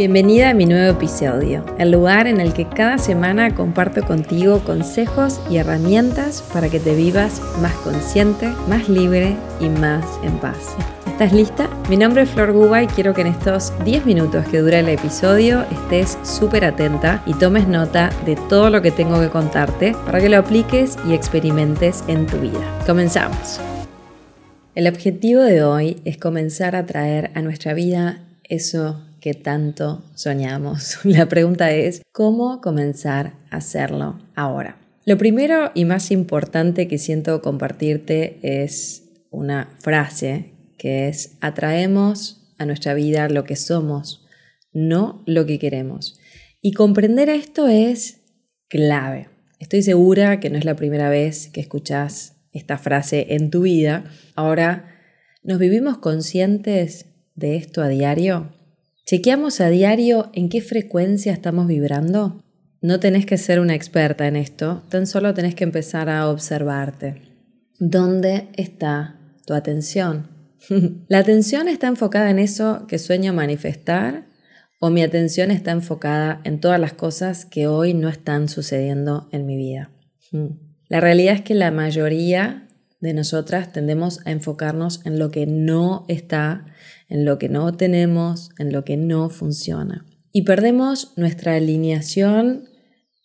Bienvenida a mi nuevo episodio, el lugar en el que cada semana comparto contigo consejos y herramientas para que te vivas más consciente, más libre y más en paz. ¿Estás lista? Mi nombre es Flor Guba y quiero que en estos 10 minutos que dura el episodio estés súper atenta y tomes nota de todo lo que tengo que contarte para que lo apliques y experimentes en tu vida. Comenzamos. El objetivo de hoy es comenzar a traer a nuestra vida eso que tanto soñamos. La pregunta es, ¿cómo comenzar a hacerlo ahora? Lo primero y más importante que siento compartirte es una frase que es, atraemos a nuestra vida lo que somos, no lo que queremos. Y comprender esto es clave. Estoy segura que no es la primera vez que escuchas esta frase en tu vida. Ahora, ¿nos vivimos conscientes de esto a diario? ¿Chequeamos a diario en qué frecuencia estamos vibrando? No tenés que ser una experta en esto, tan solo tenés que empezar a observarte. ¿Dónde está tu atención? ¿La atención está enfocada en eso que sueño manifestar o mi atención está enfocada en todas las cosas que hoy no están sucediendo en mi vida? La realidad es que la mayoría de nosotras tendemos a enfocarnos en lo que no está, en lo que no tenemos, en lo que no funciona. Y perdemos nuestra alineación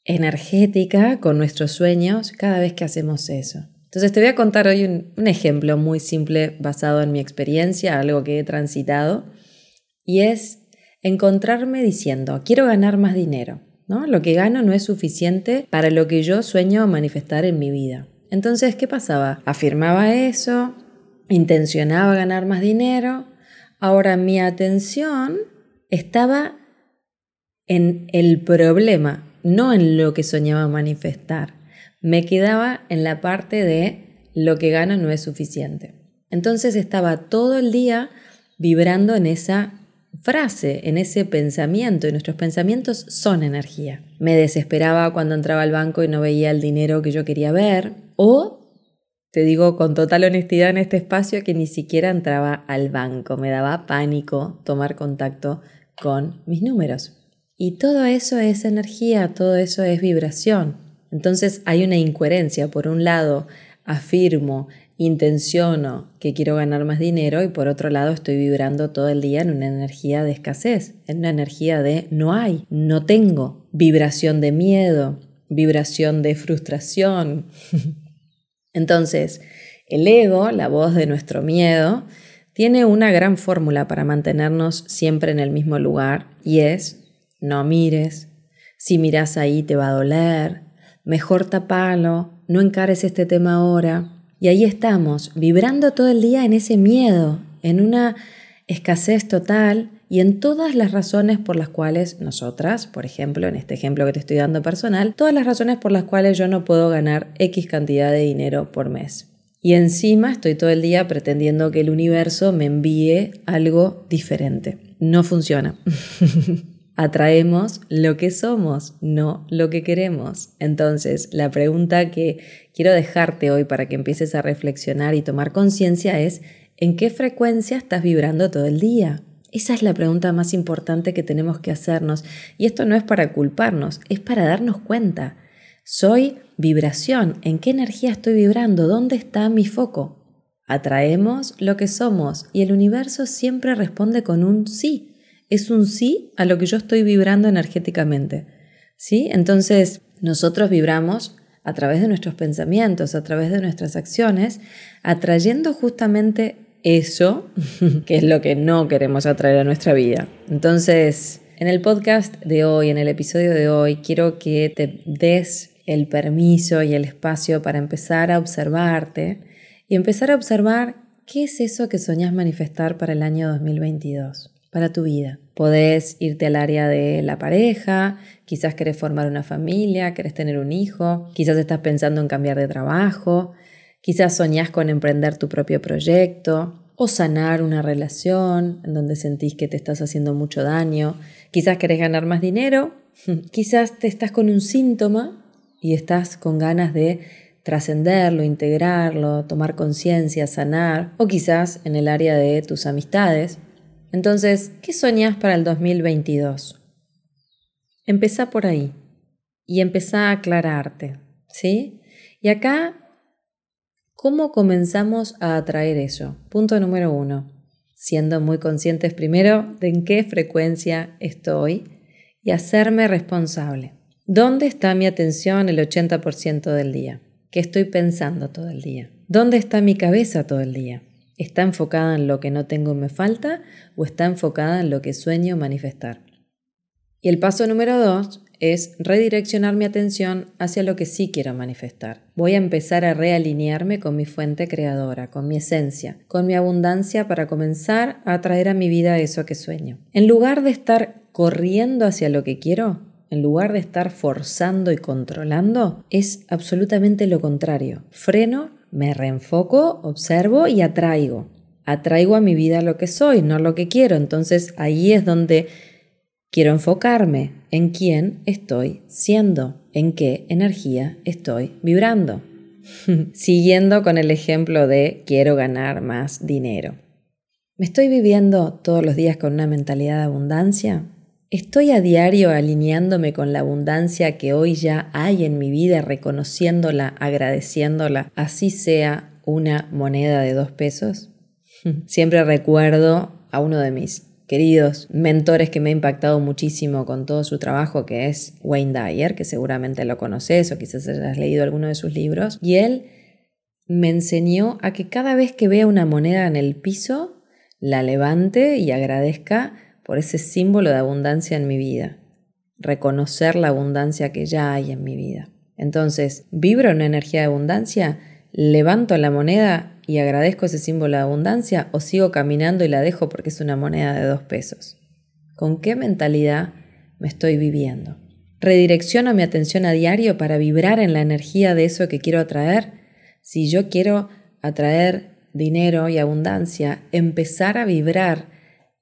energética con nuestros sueños cada vez que hacemos eso. Entonces te voy a contar hoy un, ejemplo muy simple basado en mi experiencia, algo que he transitado, y es encontrarme diciendo, quiero ganar más dinero. ¿no? Lo que gano no es suficiente para lo que yo sueño manifestar en mi vida. Entonces, ¿qué pasaba? Afirmaba eso, intencionaba ganar más dinero, ahora mi atención estaba en el problema, no en lo que soñaba manifestar. Me quedaba en la parte de lo que gano no es suficiente. Entonces estaba todo el día vibrando en esa frase, en ese pensamiento, y nuestros pensamientos son energía. Me desesperaba cuando entraba al banco y no veía el dinero que yo quería ver, o te digo con total honestidad en este espacio que ni siquiera entraba al banco, me daba pánico tomar contacto con mis números. Y todo eso es energía, todo eso es vibración. Entonces hay una incoherencia. Por un lado, afirmo, intenciono que quiero ganar más dinero y por otro lado estoy vibrando todo el día en una energía de escasez, en una energía de no hay, no tengo, vibración de miedo, vibración de frustración. Entonces, el ego, la voz de nuestro miedo, tiene una gran fórmula para mantenernos siempre en el mismo lugar y es no mires, si miras ahí te va a doler, mejor tapalo, no encares este tema ahora. Y ahí estamos, vibrando todo el día en ese miedo, en una escasez total y en todas las razones por las cuales nosotras, por ejemplo, en este ejemplo que te estoy dando personal, todas las razones por las cuales yo no puedo ganar X cantidad de dinero por mes. Y encima estoy todo el día pretendiendo que el universo me envíe algo diferente. No funciona. Atraemos lo que somos, no lo que queremos. Entonces, la pregunta que quiero dejarte hoy para que empieces a reflexionar y tomar conciencia es, ¿en qué frecuencia estás vibrando todo el día? Esa es la pregunta más importante que tenemos que hacernos. Y esto no es para culparnos, es para darnos cuenta. Soy vibración. ¿En qué energía estoy vibrando? ¿Dónde está mi foco? Atraemos lo que somos y el universo siempre responde con un sí. Es un sí a lo que yo estoy vibrando energéticamente. ¿Sí? Entonces, nosotros vibramos a través de nuestros pensamientos, a través de nuestras acciones, atrayendo justamente eso, que es lo que no queremos atraer a nuestra vida. Entonces, en el podcast de hoy, en el episodio de hoy, quiero que te des el permiso y el espacio para empezar a observarte y empezar a observar qué es eso que soñás manifestar para el año 2022, para tu vida. Podés irte al área de la pareja, quizás querés formar una familia, querés tener un hijo, quizás estás pensando en cambiar de trabajo, Quizás soñás con emprender tu propio proyecto o sanar una relación en donde sentís que te estás haciendo mucho daño. Quizás querés ganar más dinero. Quizás te estás con un síntoma y estás con ganas de trascenderlo, integrarlo, tomar conciencia, sanar. O quizás en el área de tus amistades Entonces, ¿qué soñás para el 2022? Empezá por ahí y empezá a aclararte, ¿sí? Y acá, ¿cómo comenzamos a atraer eso? Punto número uno, siendo muy conscientes primero de en qué frecuencia estoy y hacerme responsable. ¿Dónde está mi atención el 80% del día? ¿Qué estoy pensando todo el día? ¿Dónde está mi cabeza todo el día? ¿Está enfocada en lo que no tengo y me falta o está enfocada en lo que sueño manifestar? Y el paso número dos es redireccionar mi atención hacia lo que sí quiero manifestar. Voy a empezar a realinearme con mi fuente creadora, con mi esencia, con mi abundancia para comenzar a atraer a mi vida eso que sueño. En lugar de estar corriendo hacia lo que quiero, en lugar de estar forzando y controlando, es absolutamente lo contrario. Freno me reenfoco, observo y atraigo. Atraigo a mi vida lo que soy, no lo que quiero. Entonces ahí es donde quiero enfocarme en quién estoy siendo, en qué energía estoy vibrando. Siguiendo con el ejemplo de quiero ganar más dinero. ¿Me estoy viviendo todos los días con una mentalidad de abundancia? ¿Estoy a diario alineándome con la abundancia que hoy ya hay en mi vida, reconociéndola, agradeciéndola, así sea una moneda de dos pesos? Siempre recuerdo a uno de mis queridos mentores que me ha impactado muchísimo con todo su trabajo, que es Wayne Dyer, que seguramente lo conoces o quizás hayas leído alguno de sus libros, y él me enseñó a que cada vez que vea una moneda en el piso, la levante y agradezca por ese símbolo de abundancia en mi vida, reconocer la abundancia que ya hay en mi vida. Entonces, vibro en una energía de abundancia, levanto la moneda y agradezco ese símbolo de abundancia o sigo caminando y la dejo porque es una moneda de dos pesos. ¿Con qué mentalidad me estoy viviendo? ¿Redirecciono mi atención a diario para vibrar en la energía de eso que quiero atraer? Si yo quiero atraer dinero y abundancia, empezar a vibrar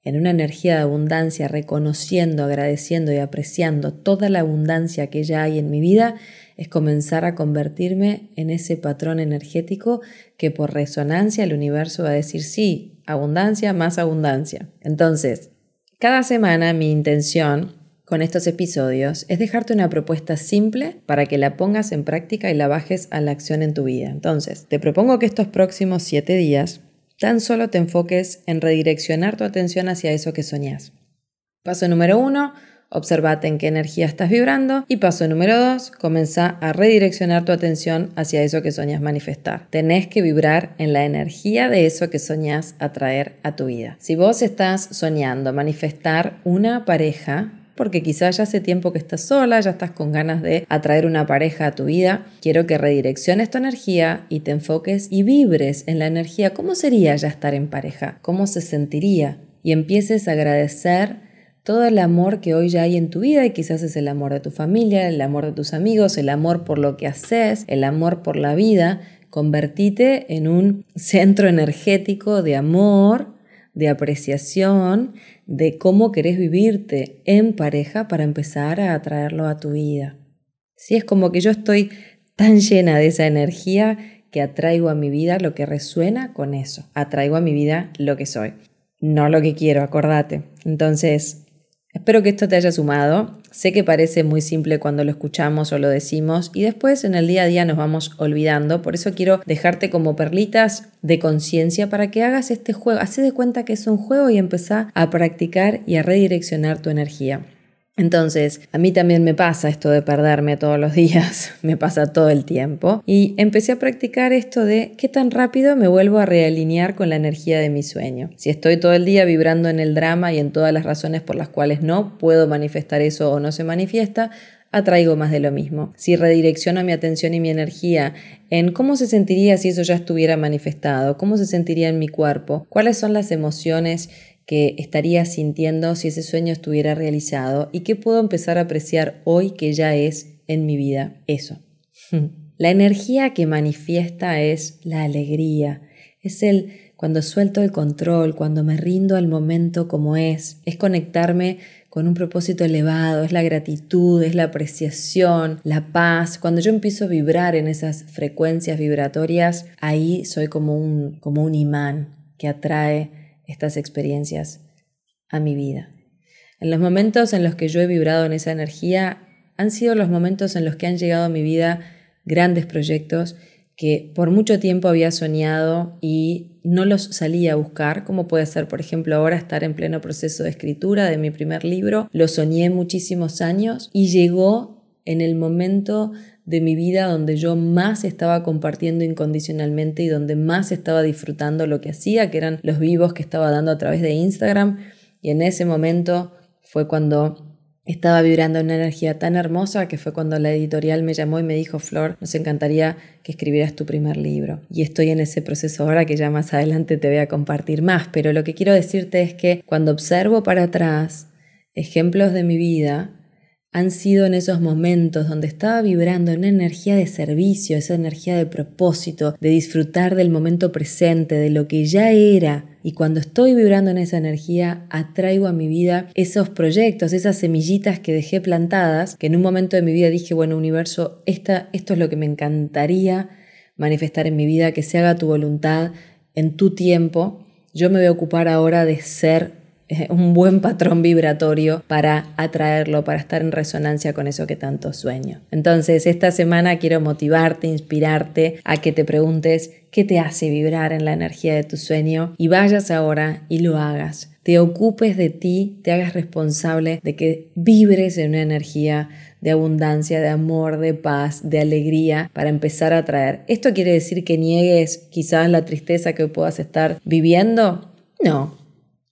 en una energía de abundancia, reconociendo, agradeciendo y apreciando toda la abundancia que ya hay en mi vida, es comenzar a convertirme en ese patrón energético que por resonancia el universo va a decir sí, abundancia más abundancia. Entonces, cada semana mi intención con estos episodios es dejarte una propuesta simple para que la pongas en práctica y la bajes a la acción en tu vida. Entonces, te propongo que estos próximos siete días Tan solo te enfoques en redireccionar tu atención hacia eso que soñás. Paso número uno, observate en qué energía estás vibrando. Y paso número dos, comienza a redireccionar tu atención hacia eso que soñas manifestar. Tenés que vibrar en la energía de eso que soñás atraer a tu vida. Si vos estás soñando manifestar una pareja, porque quizás ya hace tiempo que estás sola, ya estás con ganas de atraer una pareja a tu vida. Quiero que redirecciones tu energía y te enfoques y vibres en la energía. ¿Cómo sería ya estar en pareja? ¿Cómo se sentiría? Y empieces a agradecer todo el amor que hoy ya hay en tu vida y quizás es el amor de tu familia, el amor de tus amigos, el amor por lo que haces, el amor por la vida. Convertite en un centro energético de amor de apreciación de cómo querés vivirte en pareja para empezar a atraerlo a tu vida. Si es como que yo estoy tan llena de esa energía que atraigo a mi vida lo que resuena con eso, atraigo a mi vida lo que soy, no lo que quiero, acordate. Entonces, Espero que esto te haya sumado. Sé que parece muy simple cuando lo escuchamos o lo decimos y después en el día a día nos vamos olvidando. Por eso quiero dejarte como perlitas de conciencia para que hagas este juego. Haz de cuenta que es un juego y empezá a practicar y a redireccionar tu energía. Entonces, a mí también me pasa esto de perderme todos los días, me pasa todo el tiempo. Y empecé a practicar esto de qué tan rápido me vuelvo a realinear con la energía de mi sueño. Si estoy todo el día vibrando en el drama y en todas las razones por las cuales no puedo manifestar eso o no se manifiesta, atraigo más de lo mismo. Si redirecciono mi atención y mi energía en cómo se sentiría si eso ya estuviera manifestado, cómo se sentiría en mi cuerpo, cuáles son las emociones que estaría sintiendo si ese sueño estuviera realizado y qué puedo empezar a apreciar hoy que ya es en mi vida eso. La energía que manifiesta es la alegría, es el cuando suelto el control, cuando me rindo al momento como es, es conectarme con un propósito elevado, es la gratitud, es la apreciación, la paz. Cuando yo empiezo a vibrar en esas frecuencias vibratorias, ahí soy como un, como un imán que atrae estas experiencias a mi vida. En los momentos en los que yo he vibrado en esa energía, han sido los momentos en los que han llegado a mi vida grandes proyectos que por mucho tiempo había soñado y no los salía a buscar, como puede ser, por ejemplo, ahora estar en pleno proceso de escritura de mi primer libro. Lo soñé muchísimos años y llegó en el momento de mi vida donde yo más estaba compartiendo incondicionalmente y donde más estaba disfrutando lo que hacía, que eran los vivos que estaba dando a través de Instagram. Y en ese momento fue cuando estaba vibrando una energía tan hermosa que fue cuando la editorial me llamó y me dijo, Flor, nos encantaría que escribieras tu primer libro. Y estoy en ese proceso ahora que ya más adelante te voy a compartir más, pero lo que quiero decirte es que cuando observo para atrás ejemplos de mi vida, han sido en esos momentos donde estaba vibrando en una energía de servicio, esa energía de propósito, de disfrutar del momento presente, de lo que ya era. Y cuando estoy vibrando en esa energía, atraigo a mi vida esos proyectos, esas semillitas que dejé plantadas, que en un momento de mi vida dije, bueno, universo, esta, esto es lo que me encantaría manifestar en mi vida, que se haga tu voluntad en tu tiempo. Yo me voy a ocupar ahora de ser un buen patrón vibratorio para atraerlo, para estar en resonancia con eso que tanto sueño. Entonces, esta semana quiero motivarte, inspirarte a que te preguntes qué te hace vibrar en la energía de tu sueño y vayas ahora y lo hagas. Te ocupes de ti, te hagas responsable de que vibres en una energía de abundancia, de amor, de paz, de alegría para empezar a atraer. ¿Esto quiere decir que niegues quizás la tristeza que puedas estar viviendo? No,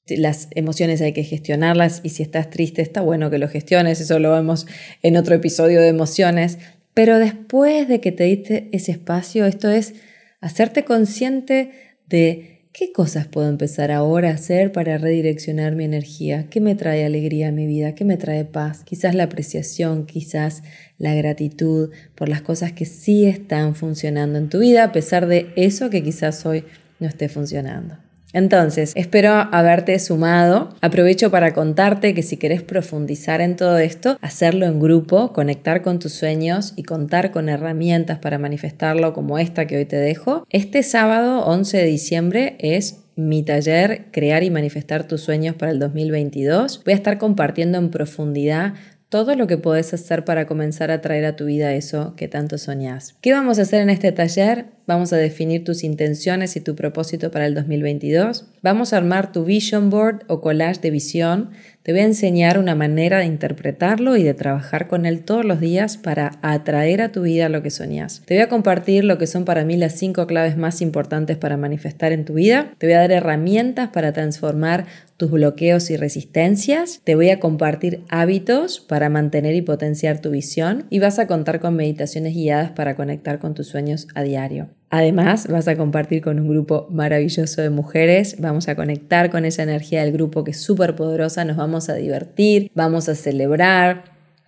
las emociones hay que gestionarlas y si estás triste está bueno que lo gestiones, eso lo vemos en otro episodio de emociones, pero después de que te diste ese espacio, esto es hacerte consciente de qué cosas puedo empezar ahora a hacer para redireccionar mi energía, qué me trae alegría a mi vida, qué me trae paz, quizás la apreciación, quizás la gratitud por las cosas que sí están funcionando en tu vida, a pesar de eso que quizás hoy no esté funcionando. Entonces, espero haberte sumado. Aprovecho para contarte que si querés profundizar en todo esto, hacerlo en grupo, conectar con tus sueños y contar con herramientas para manifestarlo como esta que hoy te dejo. Este sábado 11 de diciembre es mi taller Crear y Manifestar tus sueños para el 2022. Voy a estar compartiendo en profundidad todo lo que puedes hacer para comenzar a traer a tu vida eso que tanto soñás. ¿Qué vamos a hacer en este taller? Vamos a definir tus intenciones y tu propósito para el 2022. Vamos a armar tu vision board o collage de visión. Te voy a enseñar una manera de interpretarlo y de trabajar con él todos los días para atraer a tu vida lo que soñás. Te voy a compartir lo que son para mí las cinco claves más importantes para manifestar en tu vida. Te voy a dar herramientas para transformar tus bloqueos y resistencias. Te voy a compartir hábitos para mantener y potenciar tu visión y vas a contar con meditaciones guiadas para conectar con tus sueños a diario. Además, vas a compartir con un grupo maravilloso de mujeres, vamos a conectar con esa energía del grupo que es súper poderosa, nos vamos a divertir, vamos a celebrar,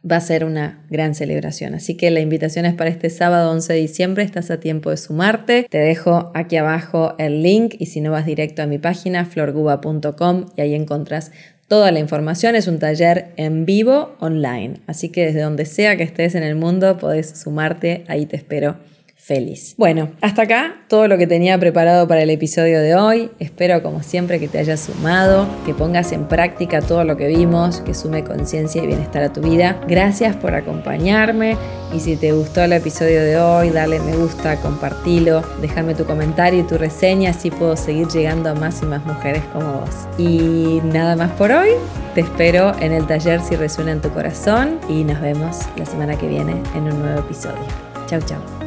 va a ser una gran celebración. Así que la invitación es para este sábado 11 de diciembre, estás a tiempo de sumarte. Te dejo aquí abajo el link y si no vas directo a mi página florguba.com y ahí encontrás toda la información. Es un taller en vivo online, así que desde donde sea que estés en el mundo podés sumarte, ahí te espero feliz. Bueno, hasta acá todo lo que tenía preparado para el episodio de hoy. Espero como siempre que te hayas sumado, que pongas en práctica todo lo que vimos, que sume conciencia y bienestar a tu vida. Gracias por acompañarme y si te gustó el episodio de hoy, dale me gusta, compartilo, déjame tu comentario y tu reseña, así puedo seguir llegando a más y más mujeres como vos. Y nada más por hoy, te espero en el taller si resuena en tu corazón y nos vemos la semana que viene en un nuevo episodio. Chau, chau.